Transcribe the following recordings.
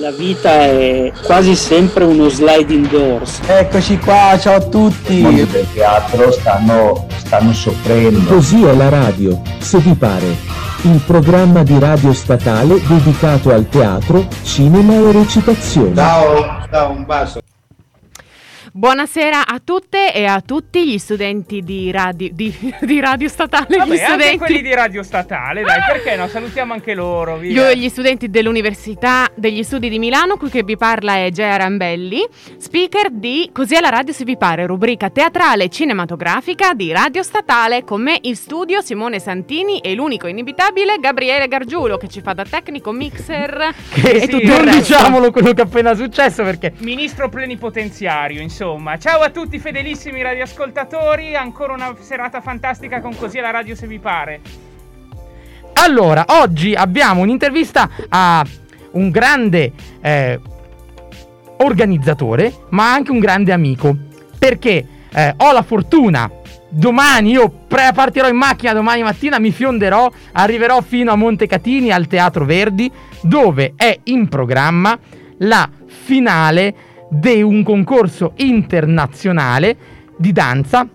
la vita è quasi sempre uno sliding doors. Eccoci qua, ciao a tutti. I mondi del teatro stanno, stanno soffrendo. Così è la radio, se vi pare. Il programma di radio statale dedicato al teatro, cinema e recitazione. Ciao, ciao, un bacio. Buonasera a tutte e a tutti gli studenti di radio, di, di radio statale. Vabbè, gli studenti, anche quelli di Radio Statale, dai, perché no? Salutiamo anche loro, via. Io, gli studenti dell'Università degli Studi di Milano, qui che vi parla è Gea Rambelli, speaker di Così alla radio se vi pare, rubrica teatrale e cinematografica di Radio Statale. Con me in studio Simone Santini e l'unico inevitabile Gabriele Gargiulo che ci fa da tecnico mixer Che e sì, tutto non diciamolo quello che è appena successo perché ministro plenipotenziario, insomma. Ciao a tutti fedelissimi radioascoltatori, ancora una serata fantastica con Così alla radio se vi pare. Allora, oggi abbiamo un'intervista a un grande eh, organizzatore, ma anche un grande amico. Perché eh, ho la fortuna, domani io pre- partirò in macchina domani mattina, mi fionderò, arriverò fino a Montecatini al Teatro Verdi, dove è in programma la finale di un concorso internazionale di danza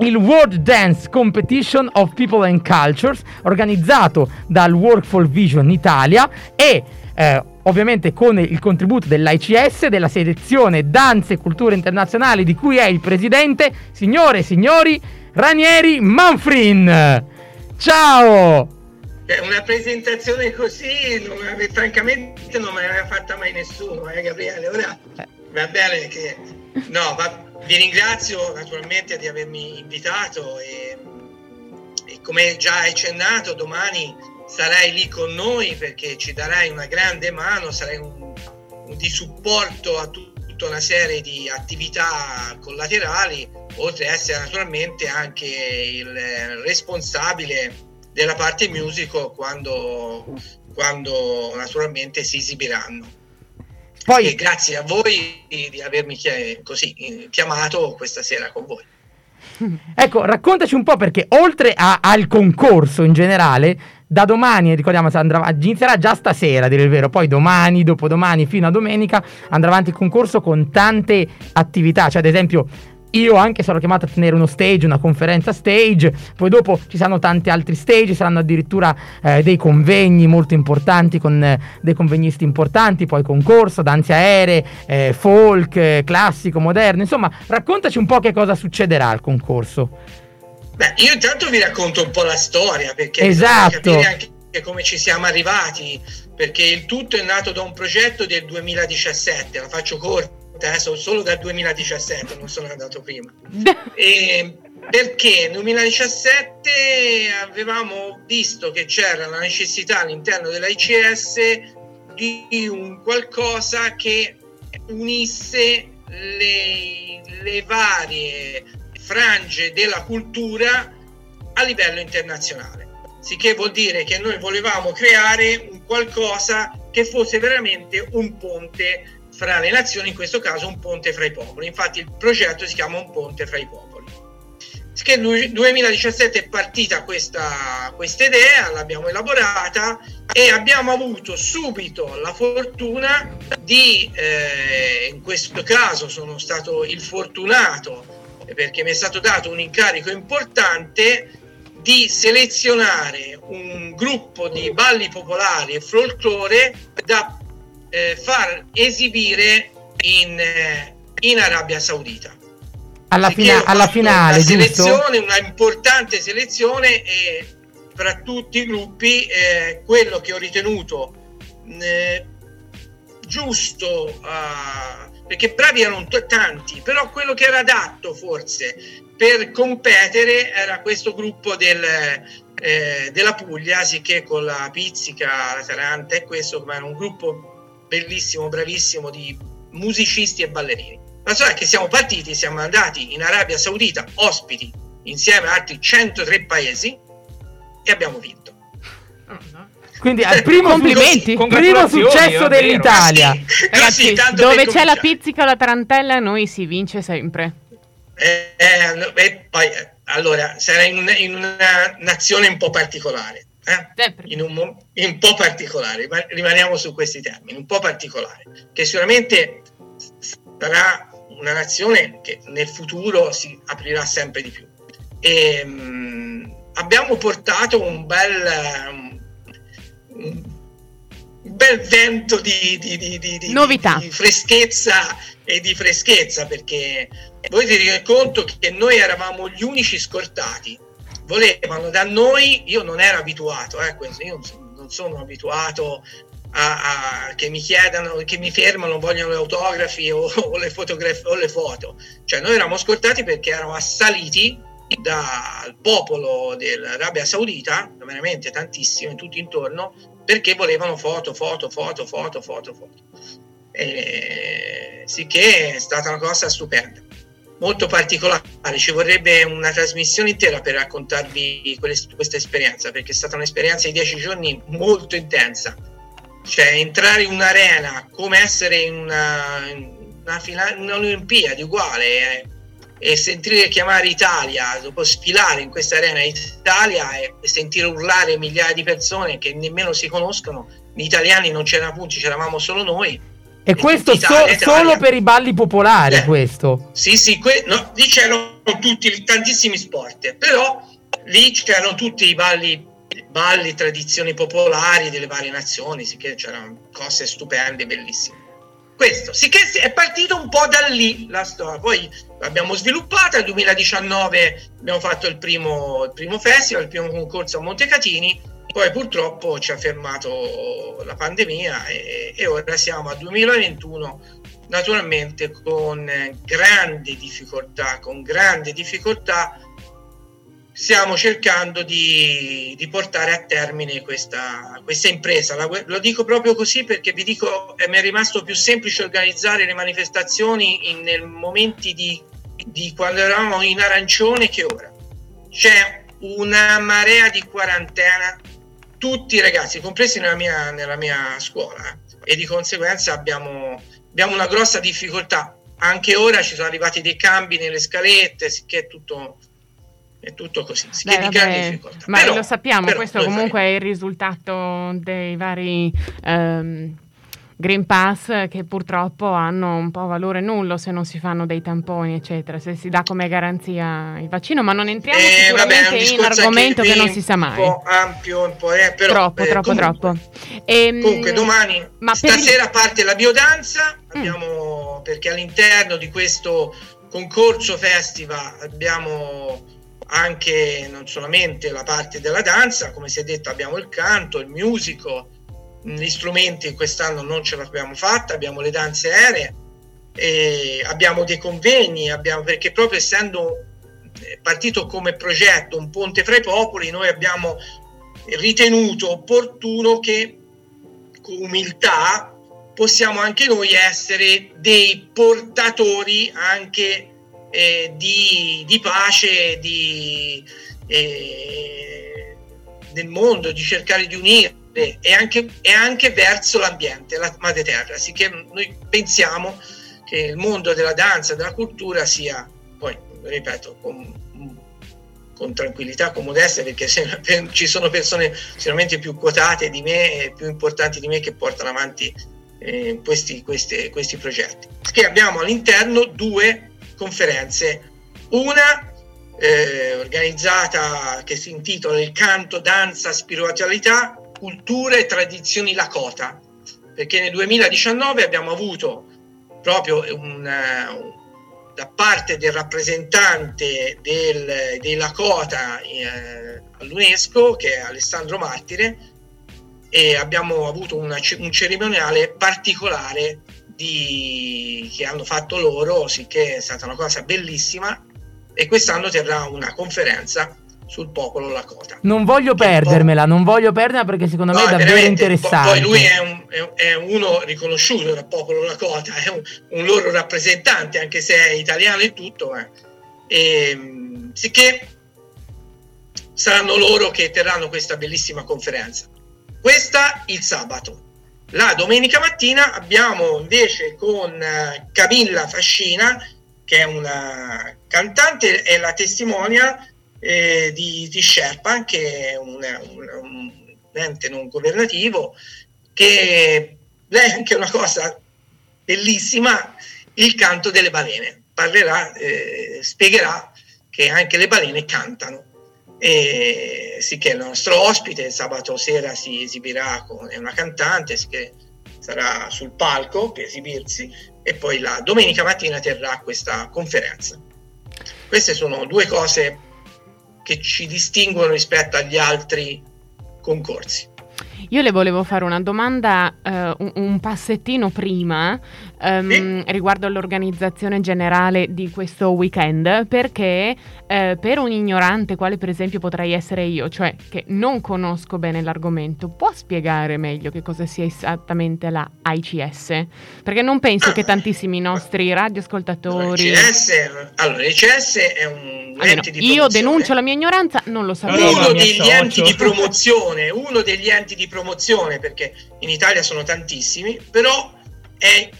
il World Dance Competition of People and Cultures, organizzato dal Workful Vision Italia e eh, ovviamente con il contributo dell'ICS, della selezione Danze e Culture Internazionali, di cui è il presidente, signore e signori, Ranieri Manfrin. Ciao! Eh, Una presentazione così, non francamente, non me l'aveva fatta mai nessuno, eh, Gabriele. Ora va bene che. No, va- vi ringrazio naturalmente di avermi invitato e, e come già hai accennato, domani sarai lì con noi perché ci darai una grande mano, sarai un, un di supporto a tu- tutta una serie di attività collaterali, oltre ad essere naturalmente anche il responsabile della parte musical quando, quando naturalmente si esibiranno. Poi E grazie a voi di avermi così, eh, chiamato questa sera con voi. Ecco, raccontaci un po' perché oltre a- al concorso in generale, da domani, ricordiamo, andrà, inizierà già stasera, a dire il vero, poi domani, dopodomani, fino a domenica, andrà avanti il concorso con tante attività, cioè ad esempio io anche sarò chiamato a tenere uno stage, una conferenza stage, poi dopo ci saranno tanti altri stage, saranno addirittura eh, dei convegni molto importanti con eh, dei convegnisti importanti, poi concorso, danze aeree, eh, folk, eh, classico, moderno, insomma raccontaci un po' che cosa succederà al concorso. Beh, io intanto vi racconto un po' la storia perché Esatto. capire anche come ci siamo arrivati, perché il tutto è nato da un progetto del 2017, la faccio corta, eh, sono solo dal 2017, non sono andato prima. E perché nel 2017 avevamo visto che c'era la necessità all'interno dell'ICS di un qualcosa che unisse le, le varie frange della cultura a livello internazionale. Sicché vuol dire che noi volevamo creare un qualcosa che fosse veramente un ponte fra le nazioni, in questo caso un ponte fra i popoli. Infatti il progetto si chiama Un ponte fra i popoli. Che nel 2017 è partita questa, questa idea, l'abbiamo elaborata e abbiamo avuto subito la fortuna di, eh, in questo caso sono stato il fortunato perché mi è stato dato un incarico importante di selezionare un gruppo di balli popolari e folklore da eh, far esibire in, eh, in Arabia Saudita. Alla, fina- alla finale, una selezione, una importante selezione e fra tutti i gruppi eh, quello che ho ritenuto eh, giusto ah, perché bravi erano tanti però quello che era adatto forse per competere era questo gruppo del, eh, della Puglia sicché con la Pizzica, la Taranta e questo ma era un gruppo bellissimo, bravissimo di musicisti e ballerini la storia è che siamo partiti, siamo andati in Arabia Saudita ospiti insieme a altri 103 paesi e abbiamo vinto. Quindi al primo, Complimenti. primo Congratulazioni, successo davvero. dell'Italia. Così, Ragazzi, tanto dove c'è la cominciare. pizzica o la tarantella, noi si vince sempre. Eh, eh, poi, eh, allora, sarà in in una nazione un po' particolare. Eh? in, un, in un po' particolare, ma rimaniamo su questi termini, un po' particolare, che sicuramente sarà una nazione che nel futuro si aprirà sempre di più. E, ehm, mh, abbiamo portato un bel, un bel vento di, di, di, di, Novità. di freschezza e di freschezza perché voi vi rendete conto che noi eravamo gli unici scortati volevano da noi, io non ero abituato, eh, questo, io non sono abituato a, a, che mi chiedano, che mi fermano, vogliono le autografi o, o, le fotografie o le foto. Cioè noi eravamo scortati perché eravamo assaliti dal popolo dell'Arabia Saudita, veramente tantissimo, tutti intorno, perché volevano foto, foto, foto, foto, foto, foto. E, sicché è stata una cosa stupenda molto particolare, ci vorrebbe una trasmissione intera per raccontarvi questa esperienza, perché è stata un'esperienza di dieci giorni molto intensa. Cioè entrare in un'arena, come essere in una, una finale, un'Olimpiadi uguale, eh, e sentire chiamare Italia, dopo sfilare in questa arena Italia e sentire urlare migliaia di persone che nemmeno si conoscono, gli italiani non c'erano punti, c'eravamo solo noi e questo so, solo per i balli popolari, eh, questo? Sì, sì, que- no, lì c'erano tutti, tantissimi sport, però lì c'erano tutti i balli, balli, tradizioni popolari delle varie nazioni, sì che c'erano cose stupende, bellissime. Questo, sì che è partito un po' da lì la storia, poi l'abbiamo sviluppata, nel 2019 abbiamo fatto il primo, il primo festival, il primo concorso a Montecatini, poi purtroppo ci ha fermato la pandemia e, e ora siamo al 2021 naturalmente con grande difficoltà, con grande difficoltà stiamo cercando di, di portare a termine questa, questa impresa. La, lo dico proprio così perché vi dico che mi è rimasto più semplice organizzare le manifestazioni in, nei momenti di, di quando eravamo in arancione che ora. C'è una marea di quarantena tutti i ragazzi, compresi nella mia, nella mia scuola, eh, e di conseguenza abbiamo, abbiamo, una grossa difficoltà. Anche ora ci sono arrivati dei cambi nelle scalette, che è tutto, è tutto così, si Beh, vabbè, difficoltà. Ma però, lo sappiamo, questo comunque è il risultato dei vari... Um, Green Pass che purtroppo hanno un po' valore nullo se non si fanno dei tamponi, eccetera, se si dà come garanzia il vaccino, ma non entriamo eh, sicuramente vabbè, in argomento che, che non si sa mai. Un po' ampio, un po', eh, però, troppo, eh, troppo, comunque, troppo. E, ehm, comunque domani, ma stasera il... parte la biodanza, mm. abbiamo, perché all'interno di questo concorso festival abbiamo anche non solamente la parte della danza, come si è detto abbiamo il canto, il musical, gli strumenti quest'anno non ce l'abbiamo fatta, abbiamo le danze aeree, abbiamo dei convegni, abbiamo, perché proprio essendo eh, partito come progetto un ponte fra i popoli, noi abbiamo ritenuto opportuno che con umiltà possiamo anche noi essere dei portatori anche eh, di, di, pace di, eh, del mondo, di cercare di unire e anche, anche verso l'ambiente, la madre terra. Sicché noi pensiamo che il mondo della danza, della cultura sia, poi ripeto, con, con tranquillità, con modestia, perché se, ci sono persone sicuramente più quotate di me e più importanti di me che portano avanti eh, questi, questi, questi progetti. Che abbiamo all'interno due conferenze, una eh, organizzata che si intitola Il canto, danza, spiritualità cultura e tradizioni Lakota, perché nel 2019 abbiamo avuto proprio un, un da parte del rappresentante del, dei Lakota eh, all'UNESCO, che è Alessandro Martire, e abbiamo avuto una, un cerimoniale particolare di, che hanno fatto loro, sicché è stata una cosa bellissima, e quest'anno terrà una conferenza sul popolo Lakota. Non voglio perdermela, non voglio perderla perché secondo no, me è davvero interessante. Poi lui è, un, è, uno riconosciuto dal popolo Lakota, è un, un, loro rappresentante, anche se è italiano e tutto. Eh. E, sicché saranno loro che terranno questa bellissima conferenza. Questa il sabato. La domenica mattina abbiamo invece con eh, Camilla Fascina, che è una cantante e la testimonia eh, di, di Sherpa, che è un, un, ente non governativo, che è anche una cosa bellissima, il canto delle balene. Parlerà, eh, spiegherà che anche le balene cantano. E sì che il nostro ospite sabato sera si esibirà con una cantante che sarà sul palco per esibirsi e poi la domenica mattina terrà questa conferenza. Queste sono due cose che ci distinguono rispetto agli altri concorsi. Io le volevo fare una domanda uh, un, un, passettino prima um, sì. riguardo all'organizzazione generale di questo weekend, perché uh, per un ignorante, quale per esempio potrei essere io, cioè che non conosco bene l'argomento, può spiegare meglio che cosa sia esattamente la ICS? Perché non penso ah, che tantissimi nostri radioascoltatori... L'ICS, allora, l'ICS è un Almeno, io denuncio la mia ignoranza, non lo sapevo. Uno degli enti di promozione, uno degli enti di promozione, perché in Italia sono tantissimi, però è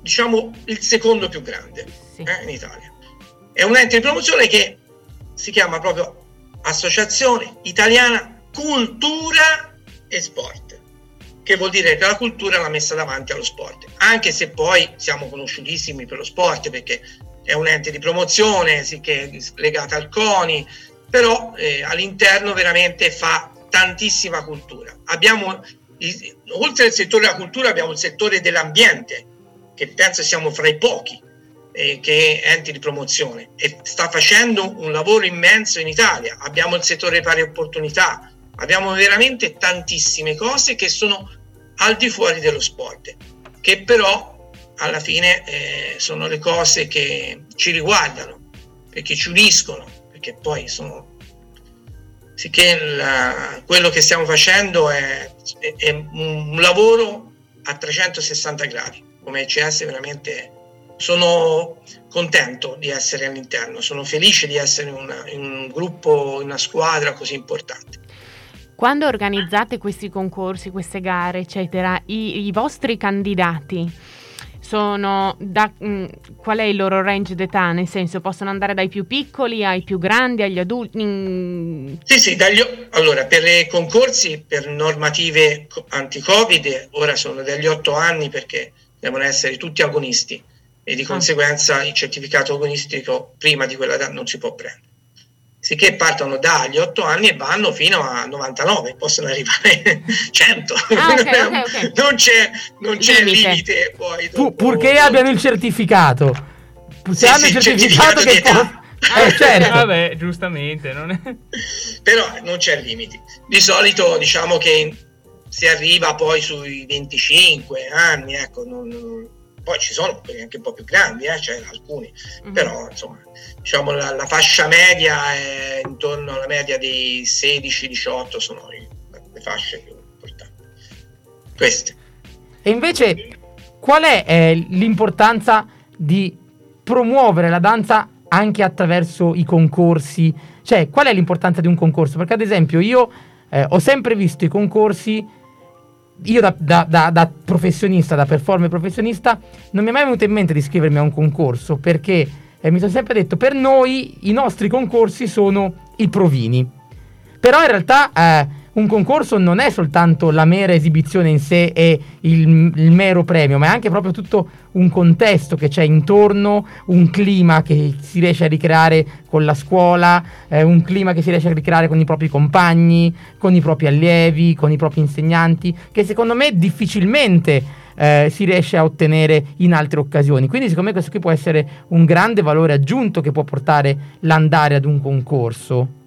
diciamo il secondo più grande sì. eh, in Italia. È un ente di promozione che si chiama proprio Associazione Italiana Cultura e Sport, che vuol dire che la cultura l'ha messa davanti allo sport, anche se poi siamo conosciutissimi per lo sport, perché è un ente di promozione, sì, che è legata al CONI, però eh, all'interno veramente fa tantissima cultura. Abbiamo, oltre al settore della cultura, abbiamo il settore dell'ambiente, che penso siamo fra i pochi eh, che enti di promozione e sta facendo un lavoro immenso in Italia. Abbiamo il settore pari opportunità, abbiamo veramente tantissime cose che sono al di fuori dello sport, che però alla fine eh, sono le cose che ci riguardano, perché ci uniscono, perché poi sono... Sicché la, quello che stiamo facendo è, è, è, un lavoro a 360 gradi, come ECS veramente sono contento di essere all'interno, sono felice di essere in un gruppo, in una squadra così importante. Quando organizzate questi concorsi, queste gare, eccetera, i, i vostri candidati sono da, mh, mm, qual è il loro range d'età? Nel senso, possono andare dai più piccoli ai più grandi, agli adulti? Mm. Sì, sì, dagli, allora per i concorsi per normative anti-Covid ora sono dagli 8 anni perché devono essere tutti agonisti e di ah. conseguenza il certificato agonistico prima di quella data non si può prendere sicché partono dagli 8 anni e vanno fino a 99, possono arrivare 100. Ah, okay, okay, okay. non c'è, non c'è limite. limite poi dopo, purché dopo... abbiano il certificato. Se sì, hanno sì, il certificato, certificato che può... eh, certo. Vabbè, giustamente. Non è... Però non c'è limiti. Di solito diciamo che si arriva poi sui 25 anni, ecco, non, non... poi ci sono quelli anche un po' più grandi, eh, cioè alcuni, mm-hmm. però insomma diciamo, la, la, fascia media è intorno alla media dei 16-18 sono le fasce più importanti. Queste. E invece qual è eh, l'importanza di promuovere la danza anche attraverso i concorsi? Cioè, qual è l'importanza di un concorso? Perché ad esempio io eh, ho sempre visto i concorsi io da, da, da, da, professionista, da performer professionista, non mi è mai venuto in mente di iscrivermi a un concorso perché e mi sono sempre detto, per noi i nostri concorsi sono i provini. Però in realtà eh, un concorso non è soltanto la mera esibizione in sé e il, il, mero premio, ma è anche proprio tutto un contesto che c'è intorno, un clima che si riesce a ricreare con la scuola, eh, un clima che si riesce a ricreare con i propri compagni, con i propri allievi, con i propri insegnanti, che secondo me difficilmente eh, si riesce a ottenere in altre occasioni. Quindi secondo me questo qui può essere un grande valore aggiunto che può portare l'andare ad un concorso.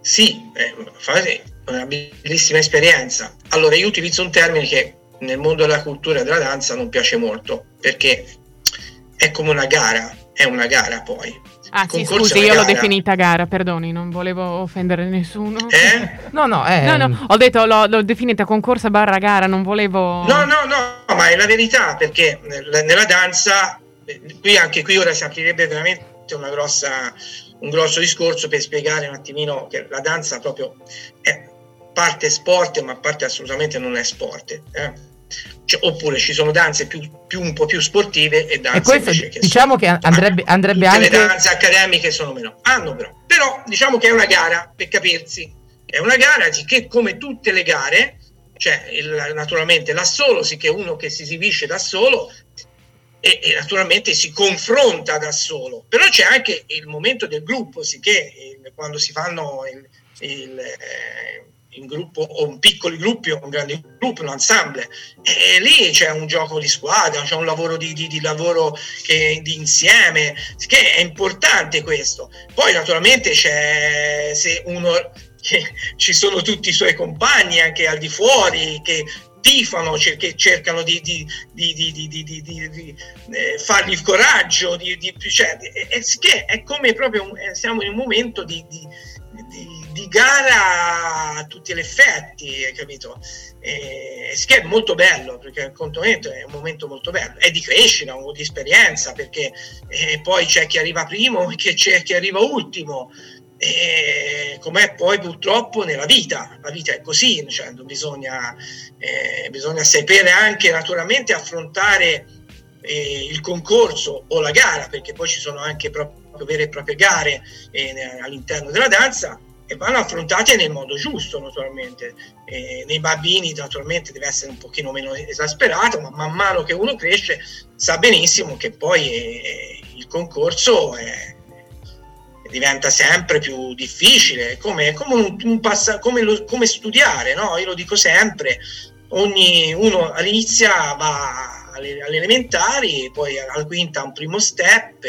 Sì, eh, fare una bellissima esperienza. Allora io utilizzo un termine che nel mondo della cultura e della danza non piace molto perché è come una gara, è una gara poi Ah sì, scusi, io l'ho definita gara, perdoni, non volevo offendere nessuno. Eh? no, no, eh. no, no, ho detto l'ho, l'ho definita concorsa barra gara, non volevo... No, no, no, ma è la verità, perché nella danza, qui anche qui ora si aprirebbe veramente grossa, un grosso discorso per spiegare un attimino che la danza proprio è parte sport, ma parte assolutamente non è sport. Eh? Cioè, oppure ci sono danze più, più, un po' più sportive e danze e questo, che diciamo sono, che andrebbe, andrebbe anche le danze accademiche sono meno hanno però però diciamo che è una gara per capirsi è una gara che come tutte le gare, cioè il, naturalmente l'assolo, sì che uno che si esibisce da solo e, e, naturalmente si confronta da solo, però c'è anche il momento del gruppo, sì che il, quando si fanno il, il eh, in gruppo o in piccoli gruppi o in grandi gruppi, un ensemble. E lì c'è un gioco di squadra, c'è un lavoro di, di, di lavoro che, di insieme, che è importante questo. Poi naturalmente c'è se uno ci sono tutti i suoi compagni anche al di fuori che tifano, che cercano di, di, di, di eh, fargli il coraggio, cioè, è, è, è, come proprio siamo in un momento di, gara a tutti gli effetti, capito? E, che è molto bello perché contomento è un momento molto bello, è di crescita, di esperienza perché eh, poi c'è chi arriva primo e c'è chi arriva ultimo. Com'è poi purtroppo nella vita, la vita è così, cioè bisogna, eh, bisogna sapere anche naturalmente affrontare eh, il concorso o la gara, perché poi ci sono anche proprio vere e proprie gare eh, all'interno della danza, e vanno affrontate nel modo giusto naturalmente. E nei bambini naturalmente deve essere un pochino meno esasperato, ma man mano che uno cresce sa benissimo che poi eh, il concorso è, diventa sempre più difficile, come, come, un, un passa, come, lo, come studiare, no? io lo dico sempre, ogni uno all'inizio va alle, elementari, poi al quinta un primo step,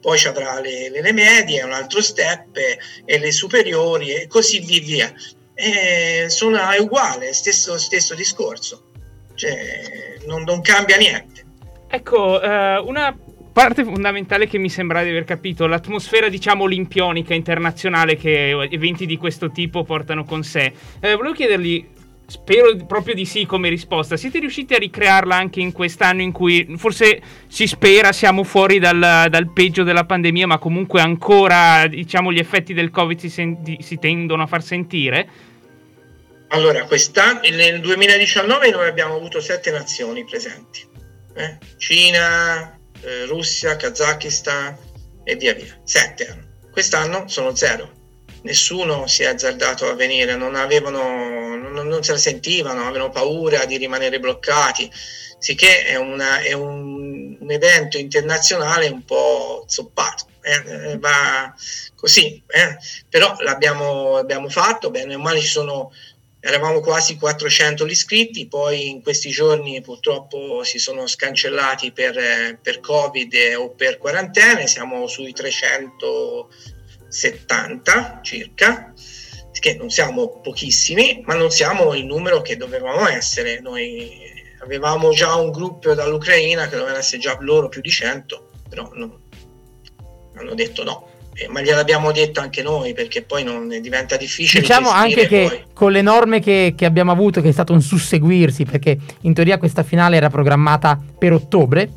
poi ci avrà le, le, medie, un altro step e le superiori e così via. E sono, è uguale, stesso, stesso discorso, cioè, non, non cambia niente. Ecco, eh, una parte fondamentale che mi sembra di aver capito, l'atmosfera diciamo olimpionica internazionale che eventi di questo tipo portano con sé. Eh, volevo chiedergli Spero proprio di sì come risposta. Siete riusciti a ricrearla anche in quest'anno in cui forse si spera siamo fuori dal, dal peggio della pandemia, ma comunque ancora diciamo, gli effetti del Covid si, senti, si tendono a far sentire? Allora, nel 2019 noi abbiamo avuto sette nazioni presenti. Eh? Cina, eh, Russia, Kazakistan e via via. Sette. Quest'anno sono zero nessuno si è azzardato a venire, non, avevano, non, non se la sentivano, avevano paura di rimanere bloccati, sicché è, una, è un, un, evento internazionale un po' zoppato, eh, eh, va così, eh. però l'abbiamo abbiamo fatto, bene o male ci sono eravamo quasi 400 gli iscritti, poi in questi giorni purtroppo si sono scancellati per, per Covid o per quarantene, siamo sui 300 70 circa, che non siamo pochissimi, ma non siamo il numero che dovevamo essere. Noi avevamo già un gruppo dall'Ucraina che dovevano essere già loro più di 100, però no, hanno detto no. Eh, ma gliel'abbiamo detto anche noi perché poi non diventa difficile. Diciamo anche che poi. con le norme che, che, abbiamo avuto, che è stato un susseguirsi, perché in teoria questa finale era programmata per ottobre,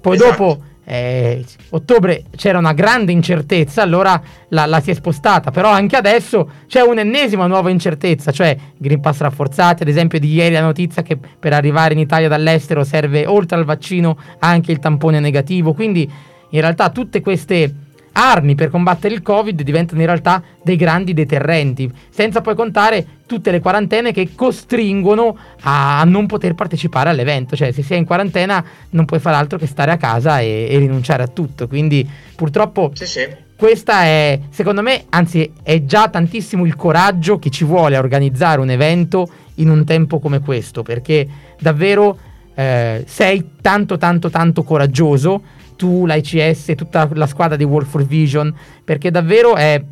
poi esatto. dopo eh, ottobre c'era una grande incertezza, allora la, la, si è spostata, però anche adesso c'è un'ennesima nuova incertezza, cioè Green Pass rafforzati, ad esempio di ieri la notizia che per arrivare in Italia dall'estero serve oltre al vaccino anche il tampone negativo, quindi in realtà tutte queste armi per combattere il Covid diventano in realtà dei grandi deterrenti, senza poi contare tutte le quarantene che costringono a non poter partecipare all'evento, cioè se sei in quarantena non puoi fare altro che stare a casa e, e rinunciare a tutto, quindi purtroppo sì, sì. questa è, secondo me, anzi è già tantissimo il coraggio che ci vuole a organizzare un evento in un tempo come questo, perché davvero eh, sei tanto tanto tanto coraggioso tu, l'ICS, tutta la squadra di World for Vision, perché davvero è,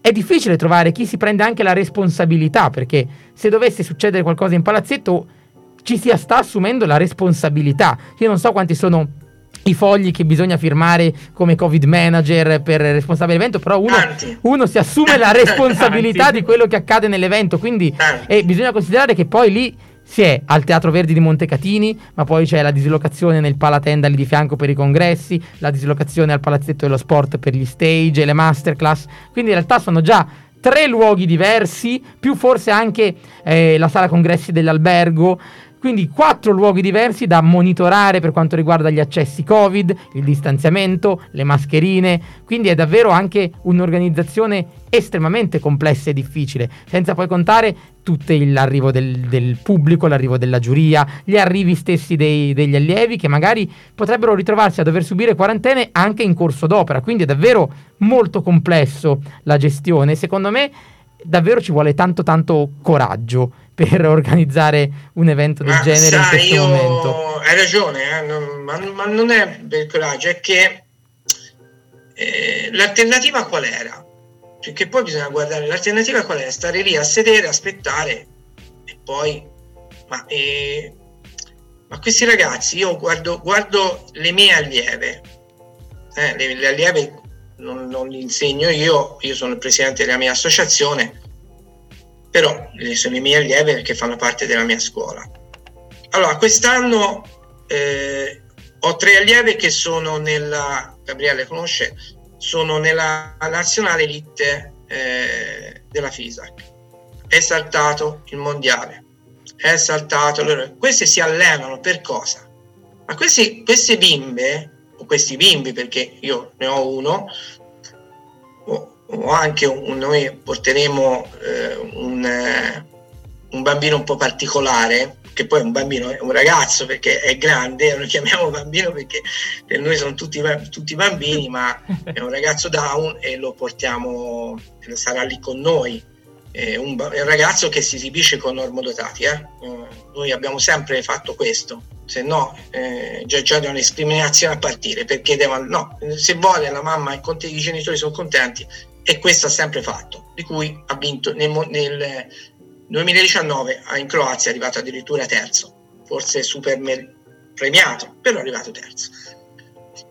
è difficile trovare chi si prende anche la responsabilità, perché se dovesse succedere qualcosa in palazzetto ci si sta assumendo la responsabilità. Io non so quanti sono i fogli che bisogna firmare come Covid manager per responsabile evento, però uno, uno si assume la responsabilità di quello che accade nell'evento, quindi e bisogna considerare che poi lì si è al Teatro Verdi di Montecatini, ma poi c'è la dislocazione nel Palatenda lì di fianco per i congressi, la dislocazione al Palazzetto dello Sport per gli stage e le masterclass. Quindi in realtà sono già tre luoghi diversi, più forse anche eh, la sala congressi dell'albergo. Quindi quattro luoghi diversi da monitorare per quanto riguarda gli accessi Covid, il distanziamento, le mascherine, quindi è davvero anche un'organizzazione estremamente complessa e difficile, senza poi contare tutto l'arrivo del, del, pubblico, l'arrivo della giuria, gli arrivi stessi dei, degli allievi che magari potrebbero ritrovarsi a dover subire quarantene anche in corso d'opera, quindi è davvero molto complesso la gestione. Secondo me davvero ci vuole tanto tanto coraggio per organizzare un evento del ma genere sai, in questo io... momento. Hai ragione, eh? non, ma, ma, non è per coraggio, è che eh, l'alternativa qual era? Perché poi bisogna guardare l'alternativa qual è? Stare lì a sedere, aspettare e poi... Ma, eh, ma questi ragazzi, io guardo, guardo le mie allieve, eh, le, le allieve non, non li insegno io, io sono il presidente della mia associazione, però sono i miei allievi che fanno parte della mia scuola. Allora, quest'anno eh, ho tre allievi che sono nella, Gabriele conosce, sono nella nazionale elite eh, della FISAC. È saltato il mondiale, è saltato, allora, queste si allenano per cosa? Ma questi, queste bimbe questi bimbi, perché io ne ho uno, o, o anche un, noi porteremo eh, un, eh, un, bambino un po' particolare, che poi è un bambino, è un ragazzo perché è grande, lo chiamiamo bambino perché per noi sono tutti, tutti bambini, ma è un ragazzo down e lo portiamo, sarà lì con noi. È un, un ragazzo che si esibisce con normodotati, eh? noi abbiamo sempre fatto questo, se no eh, già, già da una discriminazione a partire perché devono, no, se vuole la mamma e i genitori sono contenti e questo ha sempre fatto di cui ha vinto nel, nel 2019 in Croazia è arrivato addirittura terzo forse super premiato però è arrivato terzo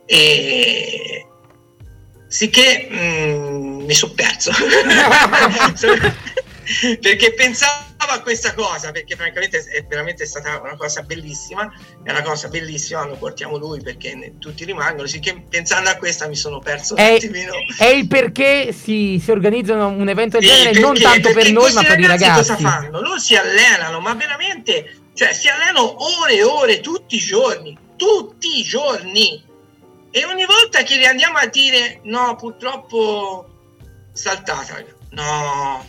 e sicché mh, mm, mi sono perso perché pensavo a questa cosa perché francamente è veramente stata una cosa bellissima è una cosa bellissima lo portiamo lui perché tutti rimangono sicché pensando a questa mi sono perso è, è il perché si, si organizzano un evento del sì, genere perché, non tanto per noi ma per i ragazzi cosa fanno? loro si allenano ma veramente cioè si allenano ore e ore tutti i giorni tutti i giorni. E ogni volta che gli andiamo a dire no purtroppo saltata no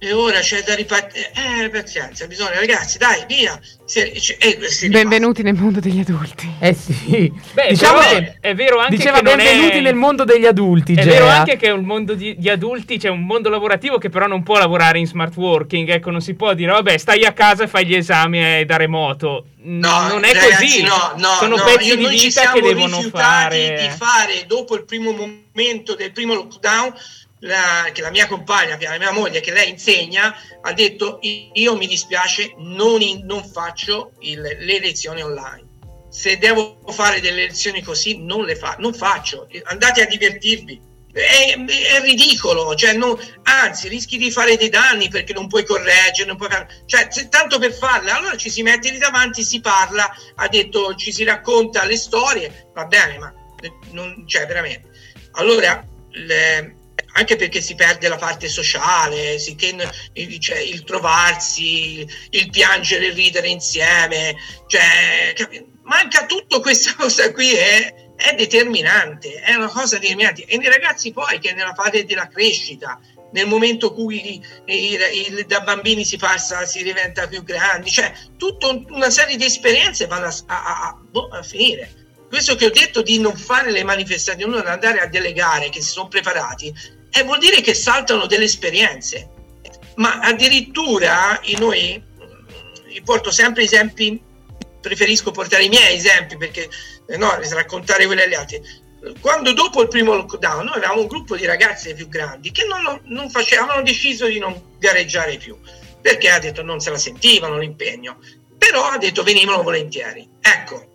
e ora c'è da ripartire. Eh, pazienza, bisogna, ragazzi, dai, via. Se, eh, benvenuti nel mondo degli adulti. Eh sì. Beh, diciamo che è vero anche diceva che benvenuti è... nel mondo degli adulti. È Gea. vero anche che è un mondo di, di, adulti, c'è un mondo lavorativo che però non può lavorare in smart working. Ecco, non si può dire, vabbè, stai a casa e fai gli esami eh, da remoto. No, non è ragazzi, così. No, no, Sono no, pezzi di vita che devono fare. di fare dopo il primo momento del primo lockdown la, che la mia compagna, la mia moglie, che lei insegna, ha detto io mi dispiace, non, in, non faccio il, le lezioni online. Se devo fare delle lezioni così, non le fa, non faccio. Andate a divertirvi. È, è ridicolo, cioè non, anzi rischi di fare dei danni perché non puoi correggere, non puoi cioè tanto per farla, allora ci si mette lì davanti, si parla, ha detto ci si racconta le storie, va bene, ma non, cioè veramente. Allora, le, anche perché si perde la parte sociale, si, il, cioè, il trovarsi, il piangere, il ridere insieme, cioè, manca tutto questa cosa qui è, è, determinante, è una cosa determinante. E nei ragazzi poi che nella fase della crescita, nel momento in cui il, il, da bambini si passa, si diventa più grandi, cioè tutta una serie di esperienze vanno a, a, a, boh, a finire questo che ho detto di non fare le manifestazioni, non andare a delegare, che si sono preparati, eh, vuol dire che saltano delle esperienze. Ma addirittura noi, io porto sempre esempi, preferisco portare i miei esempi perché eh, no, raccontare quelli agli altri. Quando dopo il primo lockdown noi avevamo un gruppo di ragazze più grandi che non, non facevano, deciso di non gareggiare più perché ha detto non se la sentivano l'impegno, però ha detto venivano volentieri. Ecco,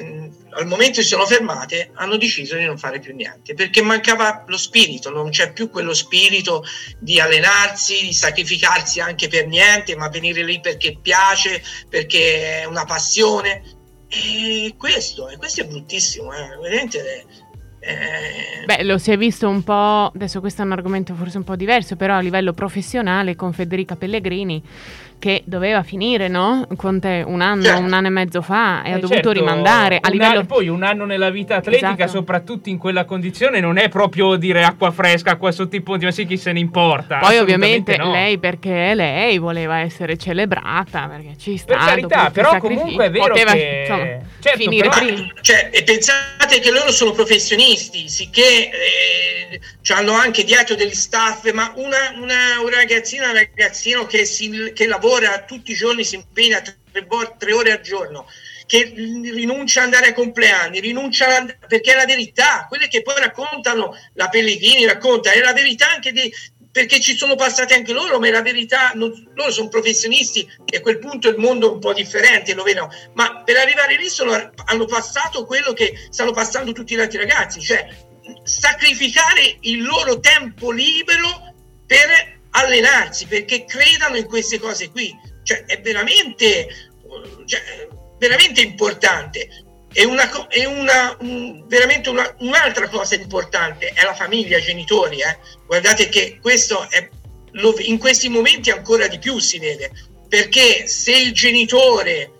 Mm, al momento si sono fermate, hanno deciso di non fare più niente perché mancava lo spirito, non c'è più quello spirito di allenarsi, di sacrificarsi anche per niente, ma venire lì perché piace, perché è una passione. E questo, e questo è bruttissimo, eh. veramente. Eh... Beh, lo si è visto un po', adesso questo è un argomento forse un po' diverso, però a livello professionale con Federica Pellegrini che doveva finire, no? Conte un anno, Certo. un anno e mezzo fa e Eh, ha dovuto certo, rimandare a un livello... anno- poi un anno nella vita atletica, Esatto. soprattutto in quella condizione, non è proprio dire acqua fresca, acqua sotto i ponti, ma sì, chi se ne importa. Poi ovviamente no. lei perché lei voleva essere celebrata, perché ci sta Per carità, però comunque è vero Poteva, che- insomma, certo, finire però- prima. Cioè, e pensate che loro sono professionisti, sicché eh, hanno anche dietro degli staff, ma una, una, una ragazzina, un ragazzino che, si, che lavora tutti i giorni, si impegna tre, tre ore al giorno, che rinuncia ad andare ai compleanni, rinuncia ad- perché è la verità, quelle che poi raccontano, la Pellegrini racconta, è la verità anche di, perché ci sono passati anche loro, ma è la verità, non- loro sono professionisti e a quel punto il mondo è un po' differente, lo vedono, ma per arrivare lì sono- hanno passato quello che stanno passando tutti gli altri ragazzi, cioè sacrificare il loro tempo libero per allenarsi, perché credano in queste cose qui, cioè è veramente, cioè, veramente importante. E una, e una- un- veramente una- un'altra cosa importante è la famiglia, i genitori. eh. Guardate che questo è, lo- in questi momenti ancora di più si vede, perché se il genitore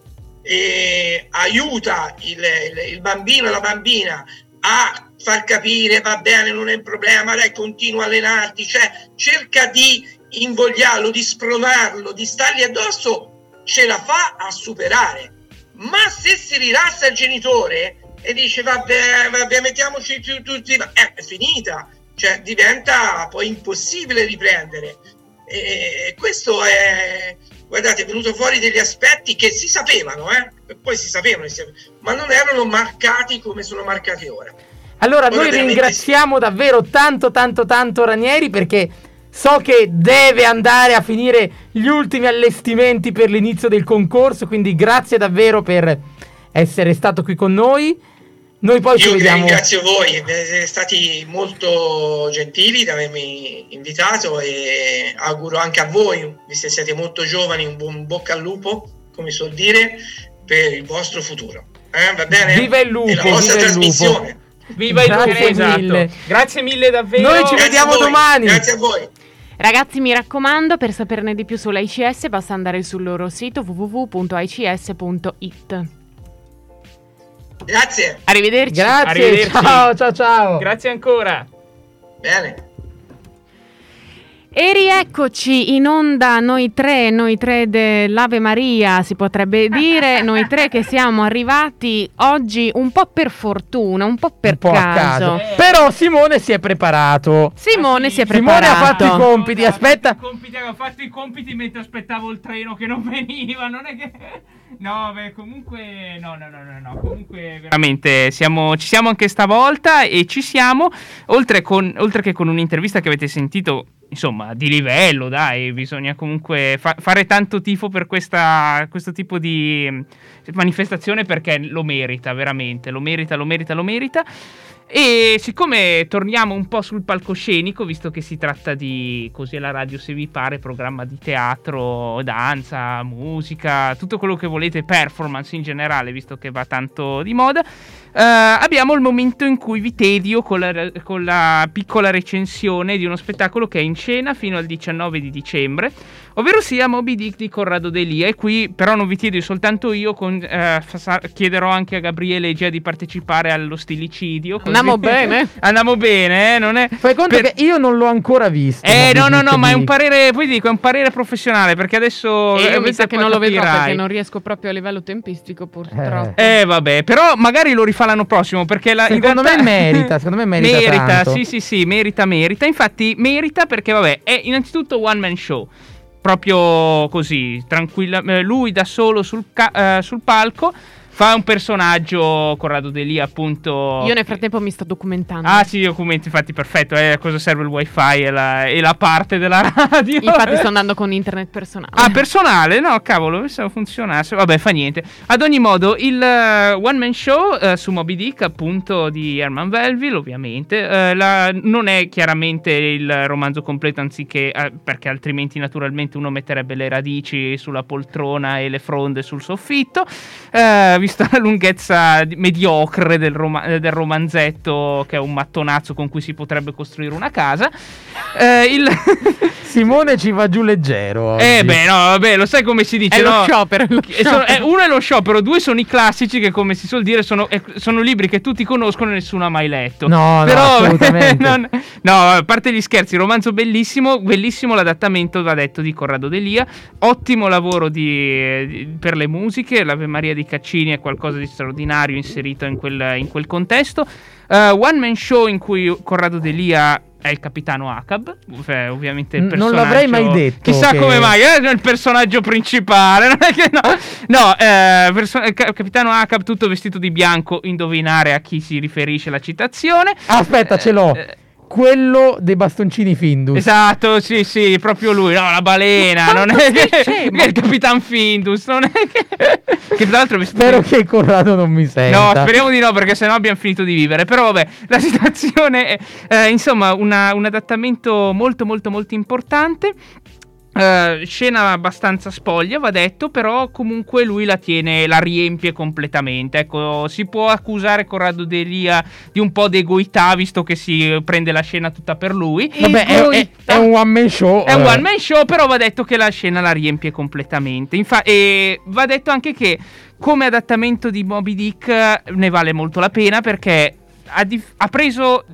eh, aiuta il, il- il bambino la bambina a far capire va bene, non è un problema, dai, continua a allenarti, cioè cerca di invogliarlo, di spronarlo, di stargli addosso, ce la fa a superare. Ma se si rilassa il genitore e dice vabbè, vabbè mettiamoci tutti, eh, è finita, cioè diventa poi impossibile riprendere. E questo è, guardate, è venuto fuori degli aspetti che si sapevano, eh? poi si sapevano, ma non erano marcati come sono marcati ora. Allora, Ora noi ringraziamo davvero tanto, tanto, tanto Ranieri perché so che deve andare a finire gli ultimi allestimenti per l'inizio del concorso. Quindi, grazie davvero per essere stato qui con noi. Noi poi ci Io vi vediamo. ringrazio voi, siete stati molto gentili di avermi invitato e auguro anche a voi, visto che siete molto giovani, un buon bocca al lupo, come so dire, per il vostro futuro. Eh, va bene? Viva il lupo, E la vostra viva il lupo. Viva il Grazie esatto. mille. Grazie mille davvero. Noi ci Grazie vediamo domani. Grazie a voi. Ragazzi, mi raccomando, per saperne di più sull'ICS basta andare sul loro sito www.ics.it. Grazie. Arrivederci. Grazie, Arrivederci. ciao, ciao, ciao. Grazie ancora. Bene. E rieccoci in onda noi tre, noi tre dell'Ave Maria si potrebbe dire, noi tre che siamo arrivati oggi un po' per fortuna, un po' per Un po' a caso. caso. Però Simone si è preparato. Simone Ah, sì. si è Simone preparato. ha fatto i compiti, No, aspetta. ho fatto i compiti, Avevo fatto i compiti mentre aspettavo il treno che non veniva. Non è che. No, beh, comunque. No, no, no, no, no. Comunque, veramente siamo, ci siamo anche stavolta e ci siamo. Oltre, con, oltre che con un'intervista che avete sentito. Insomma, di livello, dai, bisogna comunque fa- fare tanto tifo per questa, questo tipo di manifestazione perché lo merita, veramente, lo merita, lo merita, lo merita. E siccome torniamo un po' sul palcoscenico, visto che si tratta di così è la radio se vi pare, programma di teatro, danza, musica, tutto quello che volete, performance in generale, visto che va tanto di moda, abbiamo il momento in cui vi tedio con la, con la piccola recensione di uno spettacolo che è in scena fino al 19 di dicembre, ovvero sia Moby Dick di Corrado Delia. E qui però non vi tedio soltanto io, con- eh, fa- chiederò anche a Gabriele e Gia di partecipare allo stilicidio. così- Andiamo bene. Andiamo bene, eh, non è... Fai conto per- che io non l'ho ancora visto. Eh no no no Moby ma è un parere poi dico è un parere professionale perché adesso E io mi sa che non lo vedrò perché non riesco proprio a livello tempistico purtroppo. Eh vabbè, però magari lo rifà l'anno prossimo perché la, Secondo realtà- me merita, secondo me merita Merita, tanto. sì sì sì, merita, merita. Infatti merita perché vabbè, è innanzitutto one man show. Proprio così, tranquilla, eh, lui da solo sul, ca- eh, sul palco fa un personaggio Corrado Delia appunto Io nel frattempo mi sto documentando. Ah sì, documenti infatti perfetto, eh, a cosa serve il wifi e la, e la parte della radio Infatti sto andando con internet personale. Ah, personale? No, cavolo, pensavo funzionasse. Vabbè, fa niente. Ad ogni modo, il eh, one man show eh, su Moby Dick, appunto, di Herman Melville, ovviamente, eh, la- non è chiaramente il romanzo completo, anziché perché altrimenti, naturalmente, uno metterebbe le radici sulla poltrona e le fronde sul soffitto. Eh, vi vista la lunghezza di- mediocre del, eh, del romanzetto, che è un mattonazzo con cui si potrebbe costruire una casa. Eh, il... Simone ci va giù leggero. eh, oggi. beh, no, vabbè, lo sai come si dice, È lo no? sciopero. è lo Eh, sono- eh, sciopero. uno è lo sciopero, due sono i classici che, come si suol dire, sono, eh, sono libri che tutti conoscono e nessuno ha mai letto. No, no, Però, assolutamente. non- no, a parte gli scherzi, romanzo bellissimo, bellissimo l'adattamento, va detto, di Corrado Delia. Ottimo lavoro di- di- per le musiche. L'Ave Maria di Caccini è qualcosa di straordinario inserito in quel, in quel contesto. Eh, one man show in cui Corrado Delia è il capitano Acab, cioè, ovviamente il N- non personaggio... l'avrei mai detto Chissà che- come mai, eh, è il personaggio principale. Non è che no, no eh, perso- eh, ca- capitano Acab tutto vestito di bianco, indovinare a chi si riferisce la citazione. Aspetta, ce l'ho. Eh, Quello dei bastoncini Findus. Esatto, sì, sì, proprio lui. No, la balena, non è che, è il Capitan Findus, non è che... che tra l'altro vestito Spero che Corrado non mi senta. No, speriamo di no, perché sennò abbiamo finito di vivere. Però, vabbè, la situazione è, eh, insomma, una- un adattamento molto, molto, molto importante. Eh, scena abbastanza spoglia, va detto, però comunque lui la tiene, la riempie completamente. Ecco, si può accusare Corrado Delia di un po' d'egoità, visto che si prende la scena tutta per lui. Vabbè, è, è- è un one man show. È un eh. one man show, però va detto che la scena la riempie completamente. Infa- e va detto anche che come adattamento di Moby Dick eh, ne vale molto la pena perché ha, dif- ha preso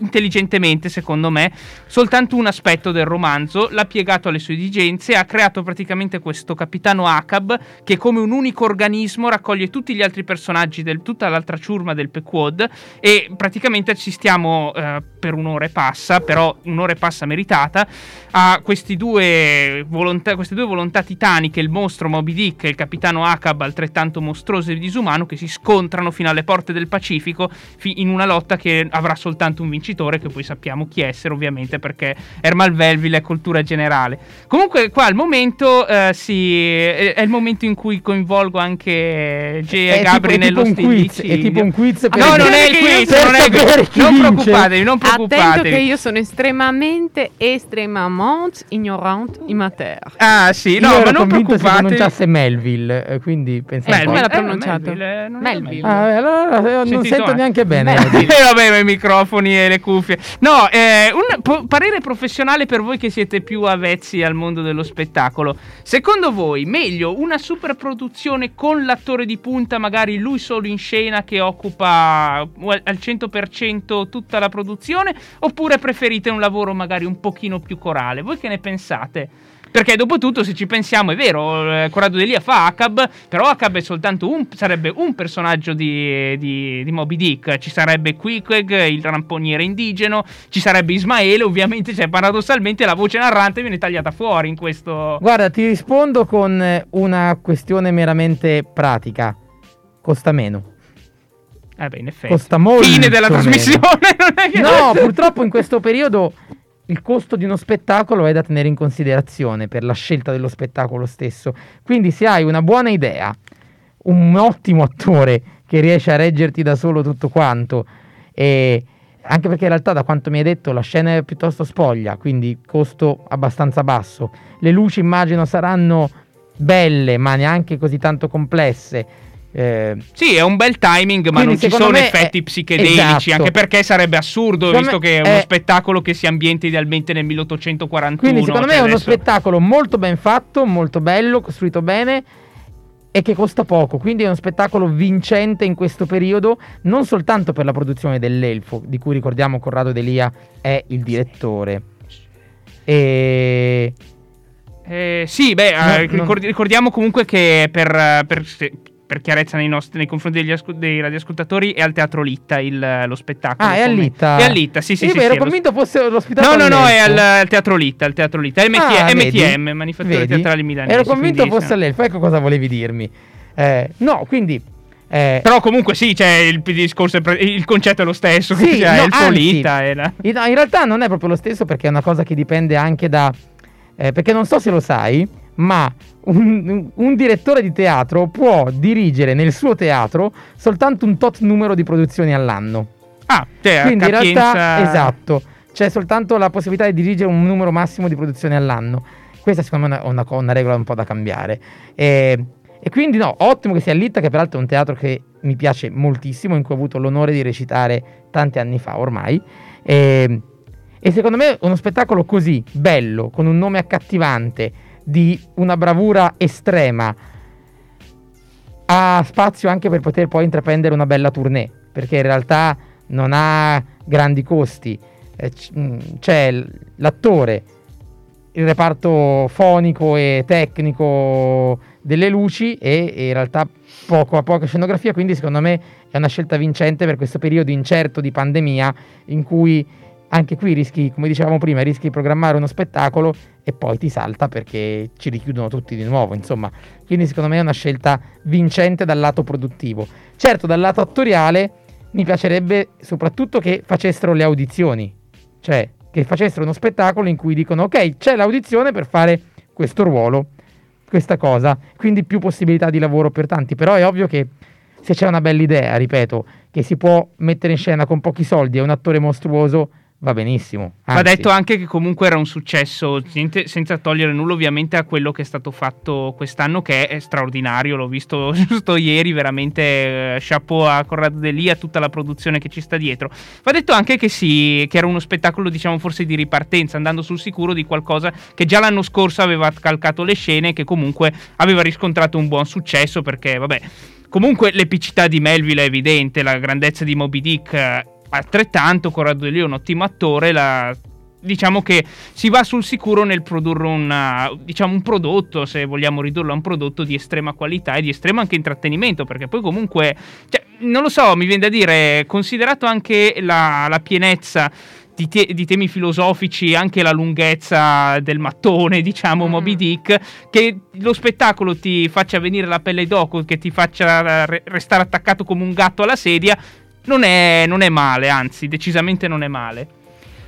intelligentemente, secondo me, soltanto un aspetto del romanzo, l'ha piegato alle sue esigenze, ha creato praticamente questo capitano Acab che come un unico organismo raccoglie tutti gli altri personaggi, del, tutta l'altra ciurma del Pequod e praticamente ci stiamo eh, per un'ora e passa, però un'ora e passa meritata, a questi due, volontà, queste due volontà titaniche, il mostro Moby Dick e il capitano Acab altrettanto mostruoso e disumano, che si scontrano fino alle porte del Pacifico fi- in una lotta che avrà soltanto un vincitore, che poi sappiamo chi essere ovviamente perché Ermal Velville è cultura generale. Comunque qua al momento eh, si, è, è il momento in cui coinvolgo anche G e È Gabri nello un quiz, stilizio. è tipo un quiz per No, non è il io quiz, non è il quiz. Non preoccupatevi, non Attento preoccupatevi. che io sono estremamente, estremamente ignorante in materia. Ah, sì, Io no, ma non preoccupatevi. pronunciasse Melville, eh, quindi pensavo... Eh, come l'ha pronunciato? Melville, eh, Melville. Ah, eh, allora eh, non Sentito sento anche. neanche bene. Eh, vabbè, i microfoni e le cuffie. No, eh, un po- parere professionale per voi che siete più avvezzi al mondo dello spettacolo. Secondo voi, meglio una super produzione con l'attore di punta, magari lui solo in scena che occupa al 100% tutta la produzione, oppure preferite un lavoro magari un pochino più corale? Voi che ne pensate? Perché dopo tutto, se ci pensiamo, è vero, eh, Corrado Delia fa Acab, però Acab è soltanto un, sarebbe un personaggio di, di, di Moby Dick. Ci sarebbe Queequeg, il ramponiere indigeno, ci sarebbe Ismaele, ovviamente, cioè, paradossalmente la voce narrante viene tagliata fuori in questo... Guarda, ti rispondo con una questione meramente pratica. Costa meno. Eh beh, in effetti. Costa molto Fine della meno. trasmissione, non è che... No, purtroppo in questo periodo il costo di uno spettacolo è da tenere in considerazione per la scelta dello spettacolo stesso. Quindi se hai una buona idea, un ottimo attore che riesce a reggerti da solo tutto quanto e anche perché in realtà da quanto mi hai detto la scena è piuttosto spoglia, quindi costo abbastanza basso. Le luci immagino saranno belle, ma neanche così tanto complesse. Eh, Sì, è un bel timing, ma non ci sono effetti psichedelici, esatto. anche perché sarebbe assurdo, Secondo visto che è uno è- spettacolo che si ambienta idealmente nel 1841. Quindi secondo me cioè è uno adesso- spettacolo molto ben fatto, molto bello, costruito bene e che costa poco. Quindi è uno spettacolo vincente in questo periodo, non soltanto per la produzione dell'Elfo, di cui ricordiamo Corrado Delia è il direttore. E Eh, sì, beh, No, eh, non- ricordi- ricordiamo comunque che per, per, per chiarezza nei, nostri, nei confronti degli ascol- dei radioascoltatori è al Teatro Litta il- lo spettacolo. Ah, è a Litta? È a Litta, sì, sì, Io sì. ero sì, è lo- convinto fosse l'ospitato No, no, no, è al, al Teatro Litta, al Teatro Litta, MT- Ah, MTM, vedi? Manifatture Vedi? Teatrali Milanesi. Ero convinto quindi, fosse sì. all'Elfo, ecco cosa volevi dirmi. Eh, no, quindi... eh, Però comunque sì, cioè, il, discorso pre- il concetto è lo stesso, Sì, cioè, no, è il anzi, Polita. è la- In, no, in realtà non è proprio lo stesso perché è una cosa che dipende anche da... eh, perché non so se lo sai, ma un, un direttore di teatro può dirigere nel suo teatro soltanto un tot numero di produzioni all'anno. Ah, cioè, Quindi in capienza- realtà, esatto, c'è soltanto la possibilità di dirigere un numero massimo di produzioni all'anno. Questa secondo me è una, una- una regola un po' da cambiare. E, E quindi no, ottimo che sia Litta, che peraltro è un teatro che mi piace moltissimo, in cui ho avuto l'onore di recitare tanti anni fa ormai. E, e secondo me uno spettacolo così bello, con un nome accattivante, di una bravura estrema, ha spazio anche per poter poi intraprendere una bella tournée, perché in realtà non ha grandi costi. Eh, mm, c'è l'attore, il reparto fonico e tecnico delle luci e, in realtà poco a poca scenografia, quindi secondo me è una scelta vincente per questo periodo incerto di pandemia in cui anche qui rischi, come dicevamo prima, rischi di programmare uno spettacolo e poi ti salta perché ci richiudono tutti di nuovo, insomma. Quindi secondo me è una scelta vincente dal lato produttivo. Certo, dal lato attoriale mi piacerebbe soprattutto che facessero le audizioni, cioè che facessero uno spettacolo in cui dicono ok, c'è l'audizione per fare questo ruolo, questa cosa, quindi più possibilità di lavoro per tanti, però è ovvio che se c'è una bella idea, ripeto, che si può mettere in scena con pochi soldi e un attore mostruoso, va benissimo. Va detto anche che comunque era un successo, senza togliere nulla ovviamente a quello che è stato fatto quest'anno, che è straordinario. L'ho visto giusto ieri, veramente eh, chapeau a Corrado Deli, a tutta la produzione che ci sta dietro. Va detto anche che sì, che era uno spettacolo, diciamo, forse di ripartenza, andando sul sicuro di qualcosa che già l'anno scorso aveva calcato le scene e che comunque aveva riscontrato un buon successo perché, vabbè. Comunque l'epicità di Melville è evidente, la grandezza di Moby Dick eh, altrettanto Corrado De Leo è un ottimo attore, la, diciamo che si va sul sicuro nel produrre una, diciamo un prodotto, se vogliamo ridurlo a un prodotto di estrema qualità e di estremo anche intrattenimento, perché poi comunque, cioè, non lo so, mi viene da dire, considerato anche la, la pienezza di, te- di, temi filosofici, anche la lunghezza del mattone, diciamo, mm. Moby Dick, che lo spettacolo ti faccia venire la pelle d'oco, che ti faccia re- restare attaccato come un gatto alla sedia, non è, non è male, anzi, decisamente non è male.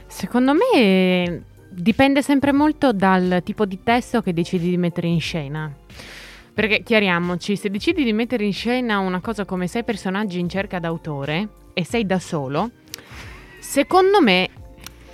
Secondo me dipende sempre molto dal tipo di testo che decidi di mettere in scena. Perché chiariamoci, se decidi di mettere in scena una cosa come sei personaggi in cerca d'autore e sei da solo, secondo me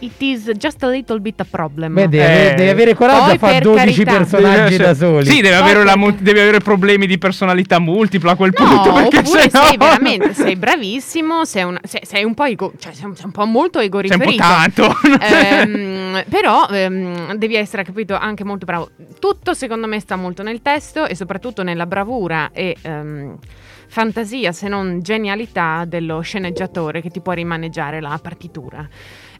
It is just a little bit a problem. Beh, devi, eh, devi avere coraggio a fare 12 carità. personaggi da soli. Sì, deve avere, la, deve avere, problemi di personalità multipla a quel no, punto. Perché oppure sei no... veramente sei bravissimo, sei, una, sei, sei un po' ego, cioè sei un, sei un po' molto ego riferito. Sei un po' tanto. ehm, però ehm, devi essere capito anche molto bravo. Tutto secondo me sta molto nel testo e soprattutto nella bravura e ehm, fantasia, se non genialità dello sceneggiatore che ti può rimaneggiare la partitura.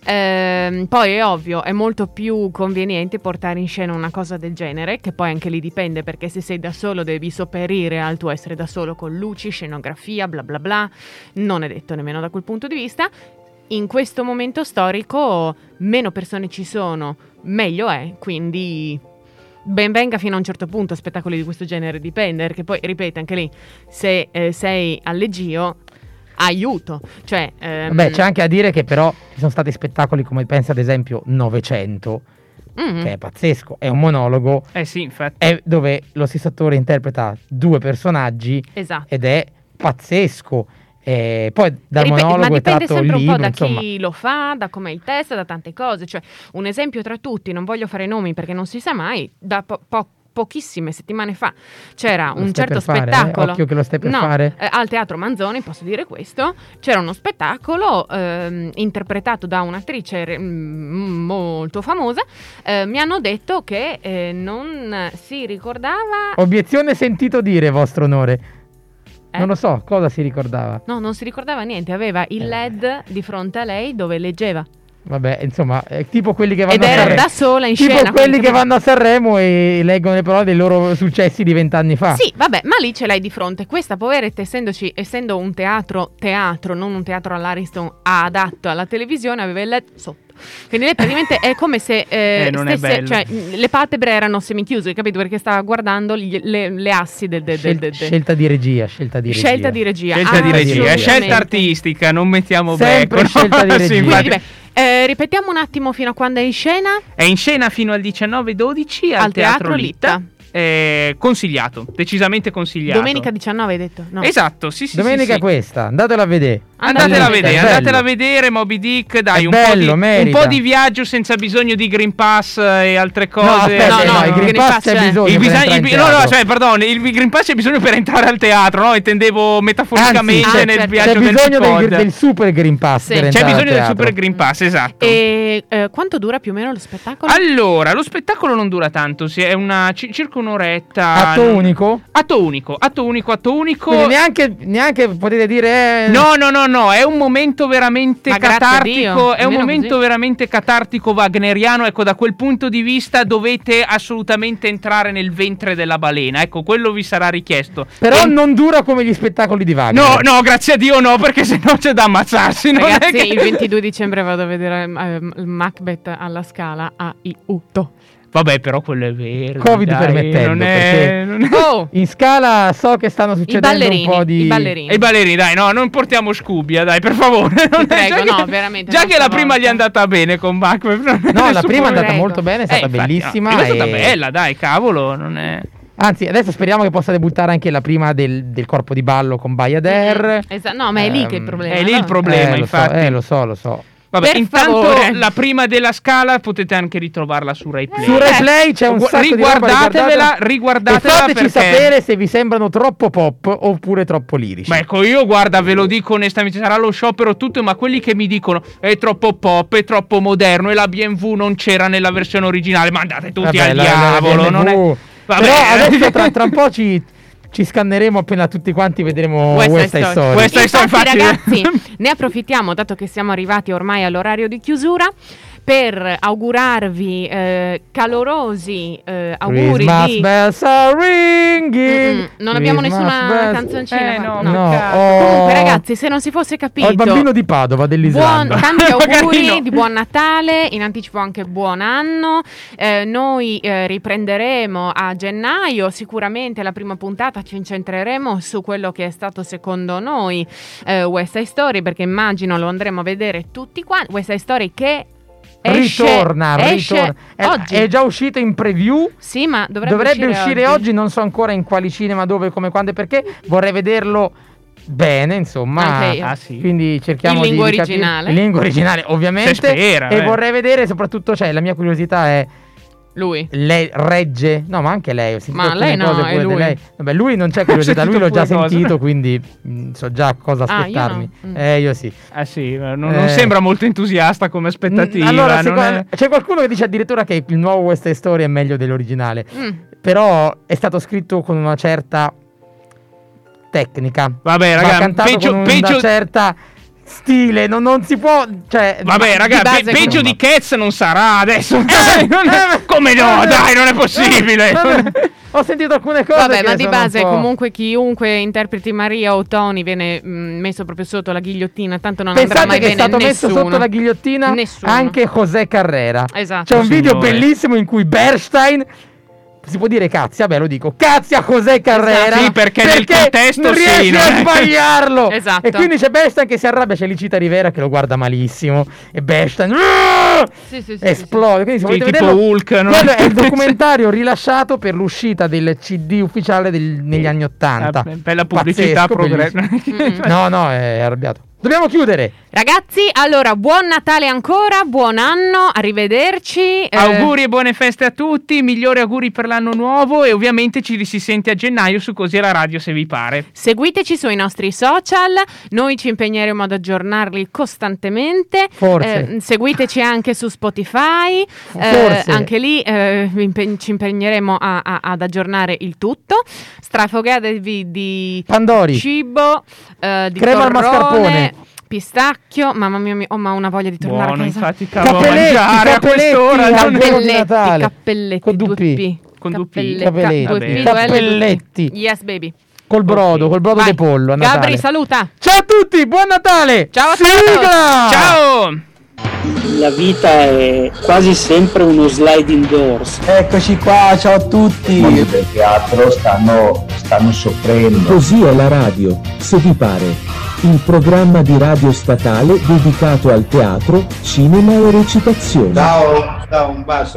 Ehm, poi è ovvio, è molto più conveniente portare in scena una cosa del genere, che poi anche lì dipende perché se sei da solo devi sopperire al tuo essere da solo con luci, scenografia, bla bla bla, non è detto nemmeno da quel punto di vista. In questo momento storico meno persone ci sono, meglio è, quindi ben venga fino a un certo punto spettacoli di questo genere dipende, perché poi ripeto anche lì, se eh, sei allegio aiuto. Cioè, ehm... Beh, c'è anche a dire che però ci sono stati spettacoli come pensa ad esempio 900. Mm-hmm. Che è pazzesco, è un monologo. Eh sì, infatti. È dove lo stesso attore interpreta due personaggi esatto. ed è pazzesco. E poi dal Rip- monologo ma dipende sempre un libro, po' da insomma. chi lo fa, da com'è il testo, da tante cose. Cioè, un esempio tra tutti, non voglio fare nomi perché non si sa mai, da po- po- pochissime settimane fa c'era lo un certo fare, eh? spettacolo. Eh? Occhio che lo stai per no, fare. Eh, al Teatro Manzoni, posso dire questo, c'era uno spettacolo ehm, interpretato da un'attrice re- m- molto famosa. Eh, mi hanno detto che eh, non si ricordava... Obiezione sentito dire, vostro onore. Eh? Non lo so, cosa si ricordava? No, non si ricordava niente, aveva il LED di fronte a lei dove leggeva. Vabbè, insomma, è tipo quelli che vanno Ed a Sanremo. era da sola in tipo scena. quelli che vanno a Sanremo e leggono le parole dei loro successi di vent'anni fa. Sì, vabbè, ma lì ce l'hai di fronte. Questa poveretta, essendoci, essendo un teatro, teatro, non un teatro all'Ariston adatto alla televisione, aveva il LED sotto. Quindi lei praticamente è come se eh, eh, stesse, cioè, le palpebre erano semichiuse, capito? Perché stava guardando gli, le, le, assi del, del, del, del, scelta di regia, scelta di regia. Scelta di regia. Scelta di regia, scelta artistica, non mettiamo Sempre becco. scelta di regia. Quindi, beh, eh, ripetiamo un attimo fino a quando è in scena. È in scena fino al 19-12 al, Al Teatro Litta. Eh, consigliato, decisamente consigliato. Domenica 19 hai detto? No. Esatto, sì, sì. Domenica sì, sì. questa, andatela a vedere. Andatela a vedere, andatela a vedere Moby Dick, dai, un, po bello, di, un po' di viaggio senza bisogno di Green Pass e altre cose. No, aspetta, No, no, no, il Green Green Pass Pass c'è bisogno. Il per bisogno- il- no, no, cioè, perdone, il Green Pass c'è bisogno per entrare al teatro, no? Intendevo metaforicamente Anzi, nel c'è viaggio C'è del bisogno del, del super Green Pass Sì. per C'è bisogno del. Super Green Pass, esatto. E eh, quanto dura più o meno lo spettacolo? Allora, lo spettacolo non dura tanto, si- è una ci- circa un'oretta. Atto unico? Atto unico, atto unico, atto unico. Quindi neanche, neanche potete dire... eh, No, no, no, no, è un momento veramente Ma catartico, è un momento così. veramente catartico wagneriano, ecco, da quel punto di vista dovete assolutamente entrare nel ventre della balena, ecco, quello vi sarà richiesto. Però E- non dura come gli spettacoli di Wagner. No, no, grazie a Dio no, perché sennò c'è da ammazzarsi, non è Ragazzi, che- il 22 dicembre vado a vedere il Macbeth alla scala a Iuto. Vabbè, però quello è vero. Covid permettendo, non è, non è- Oh, In scala so che stanno succedendo un po' di... i ballerini. E i ballerini, dai, no, non portiamo Scubbia, dai, per favore. Non è- prego, già no, che- veramente, Già che la stavolta. prima gli è andata bene con Macbeth. No, la prima è andata prego. molto bene, è stata Eh, infatti, bellissima. no, è stata e- bella, dai, cavolo, non è... Anzi, adesso speriamo che possa debuttare anche la prima del, del corpo di ballo con Bayadère. Esa- no, ma è lì che è il problema. è lì il no? problema, eh, lo so, infatti. eh, lo so, lo so. Vabbè, Per intanto favore. la prima della scala potete anche ritrovarla su Rai Play. Su Rai Play c'è un sacco di roba, Riguardatevela, E fateci perché... sapere se vi sembrano troppo pop oppure troppo lirici. Ma ecco, io guarda, ve lo dico onestamente, sarà lo sciopero tutto, ma quelli che mi dicono è troppo pop, è troppo moderno e la BMW non c'era nella versione originale, ma andate tutti Vabbè, al la- la- la diavolo, non è... BMW. Vabbè. Però adesso tra, tra un po' ci, ci scanneremo appena tutti quanti vedremo. Story. West Side Story, Infatti, infatti- ragazzi, ne approfittiamo, dato che siamo arrivati ormai all'orario di chiusura, per augurarvi eh, calorosi eh, auguri Christmas di... bells are ringing. Mm-mm, non abbiamo Christmas nessuna bells- canzoncina. Eh, no, no. Ho- Comunque, ragazzi, se non si fosse capito... Ho il bambino di Padova Buon, dell'Islanda. tanti Magari auguri di buon Natale, in anticipo anche buon anno. Eh, noi eh, riprenderemo a gennaio, sicuramente la prima puntata ci incentreremo su quello che è stato secondo noi eh, West Side Story, perché immagino lo andremo a vedere tutti quanti. West Side Story che esce, ritorna, esce ritorna. È, oggi. è già uscito in preview. Sì, ma dovrebbe, Dovrebbe, uscire, oggi. non so ancora in quali cinema, dove, come, quando e perché. Vorrei vederlo bene, insomma. Ah, sì. Quindi cerchiamo In di lingua di capire- originale. In lingua originale, ovviamente. E eh. vorrei vedere, soprattutto, cioè, la mia curiosità è. Lui. Lei regge, no, ma anche lei. Ho sentito Ma lei no, cose lui. lei. Vabbè, lui non c'è curiosità, lui l'ho già cose. sentito, quindi mh, so già cosa Ah, io aspettarmi. no. Mm. Eh, io sì. Ah sì, non, non Eh. sembra molto entusiasta come aspettativa. Mm, Allora, è- c'è qualcuno che dice addirittura che il nuovo West Side Story è meglio dell'originale. Mm. Però è stato scritto con una certa tecnica. Vabbè, Va raga, cantato peggio, con peggio- una certa stile. Non, non si può. Cioè, Vabbè, ma- raga, di base pe- peggio di Cats non sarà adesso. Dai, non è- Eh, come no? eh, Dai, non è eh, possibile. eh, Ho sentito alcune cose. Vabbè, che ma di base comunque chiunque interpreti Maria o Tony viene mm, messo proprio sotto la ghigliottina, tanto non andrà Pensate mai che è bene stato messo nessuno. sotto la ghigliottina Nessuno. anche José Carrera. Esatto. C'è un video Signore. bellissimo in cui Bernstein. Si può dire cazzi, vabbè lo dico, cazzi a José Carrera Sì, perché nel contesto non sì, riesce non a sbagliarlo Esatto. E quindi c'è Bernstein che si arrabbia, c'è Licita Rivera che lo guarda malissimo E "Ah!" Sì, sì, sì, esplode Quindi se Sì, volete tipo vederlo Hulk, no? Quello è il documentario rilasciato per l'uscita del CD ufficiale del- negli anni Ottanta Ah, bella pubblicità Pazzesco, progre- bellissimo. Mm-mm. No, no, è arrabbiato Dobbiamo chiudere Ragazzi, allora buon Natale ancora, buon anno, arrivederci. eh, Auguri e buone feste a tutti, migliori auguri per l'anno nuovo e ovviamente ci si sente a gennaio su Così è la radio se vi pare. Seguiteci sui nostri social, noi ci impegneremo ad aggiornarli costantemente. Forse. Eh, seguiteci anche su Spotify, eh, Forse. anche lì eh, impe- ci impegneremo a- a- ad aggiornare il tutto. Strafogatevi di Pandori cibo, eh, di Crema al torrone, mascarpone. Pistacchio. Mamma mia, mi- ho ma una voglia di tornare Buono, a casa. infatti cavolo, Cappelletti, mangiare a quest'ora. Cappelletti, Natale. cappelletti, Con due P. Con due P. Cappelletti, Cappelletti. Yes, baby. Col brodo, Ok. col brodo Vai. di pollo a Natale. Gabri, saluta. Ciao a tutti, buon Natale! Ciao a Sigla! Ciao! La vita è quasi sempre uno sliding doors. Eccoci qua, ciao a tutti. I mondi del teatro stanno, stanno soffrendo. Così è la radio, se vi pare. Il programma di radio statale dedicato al teatro, cinema e recitazione. Ciao, ciao, un bacio.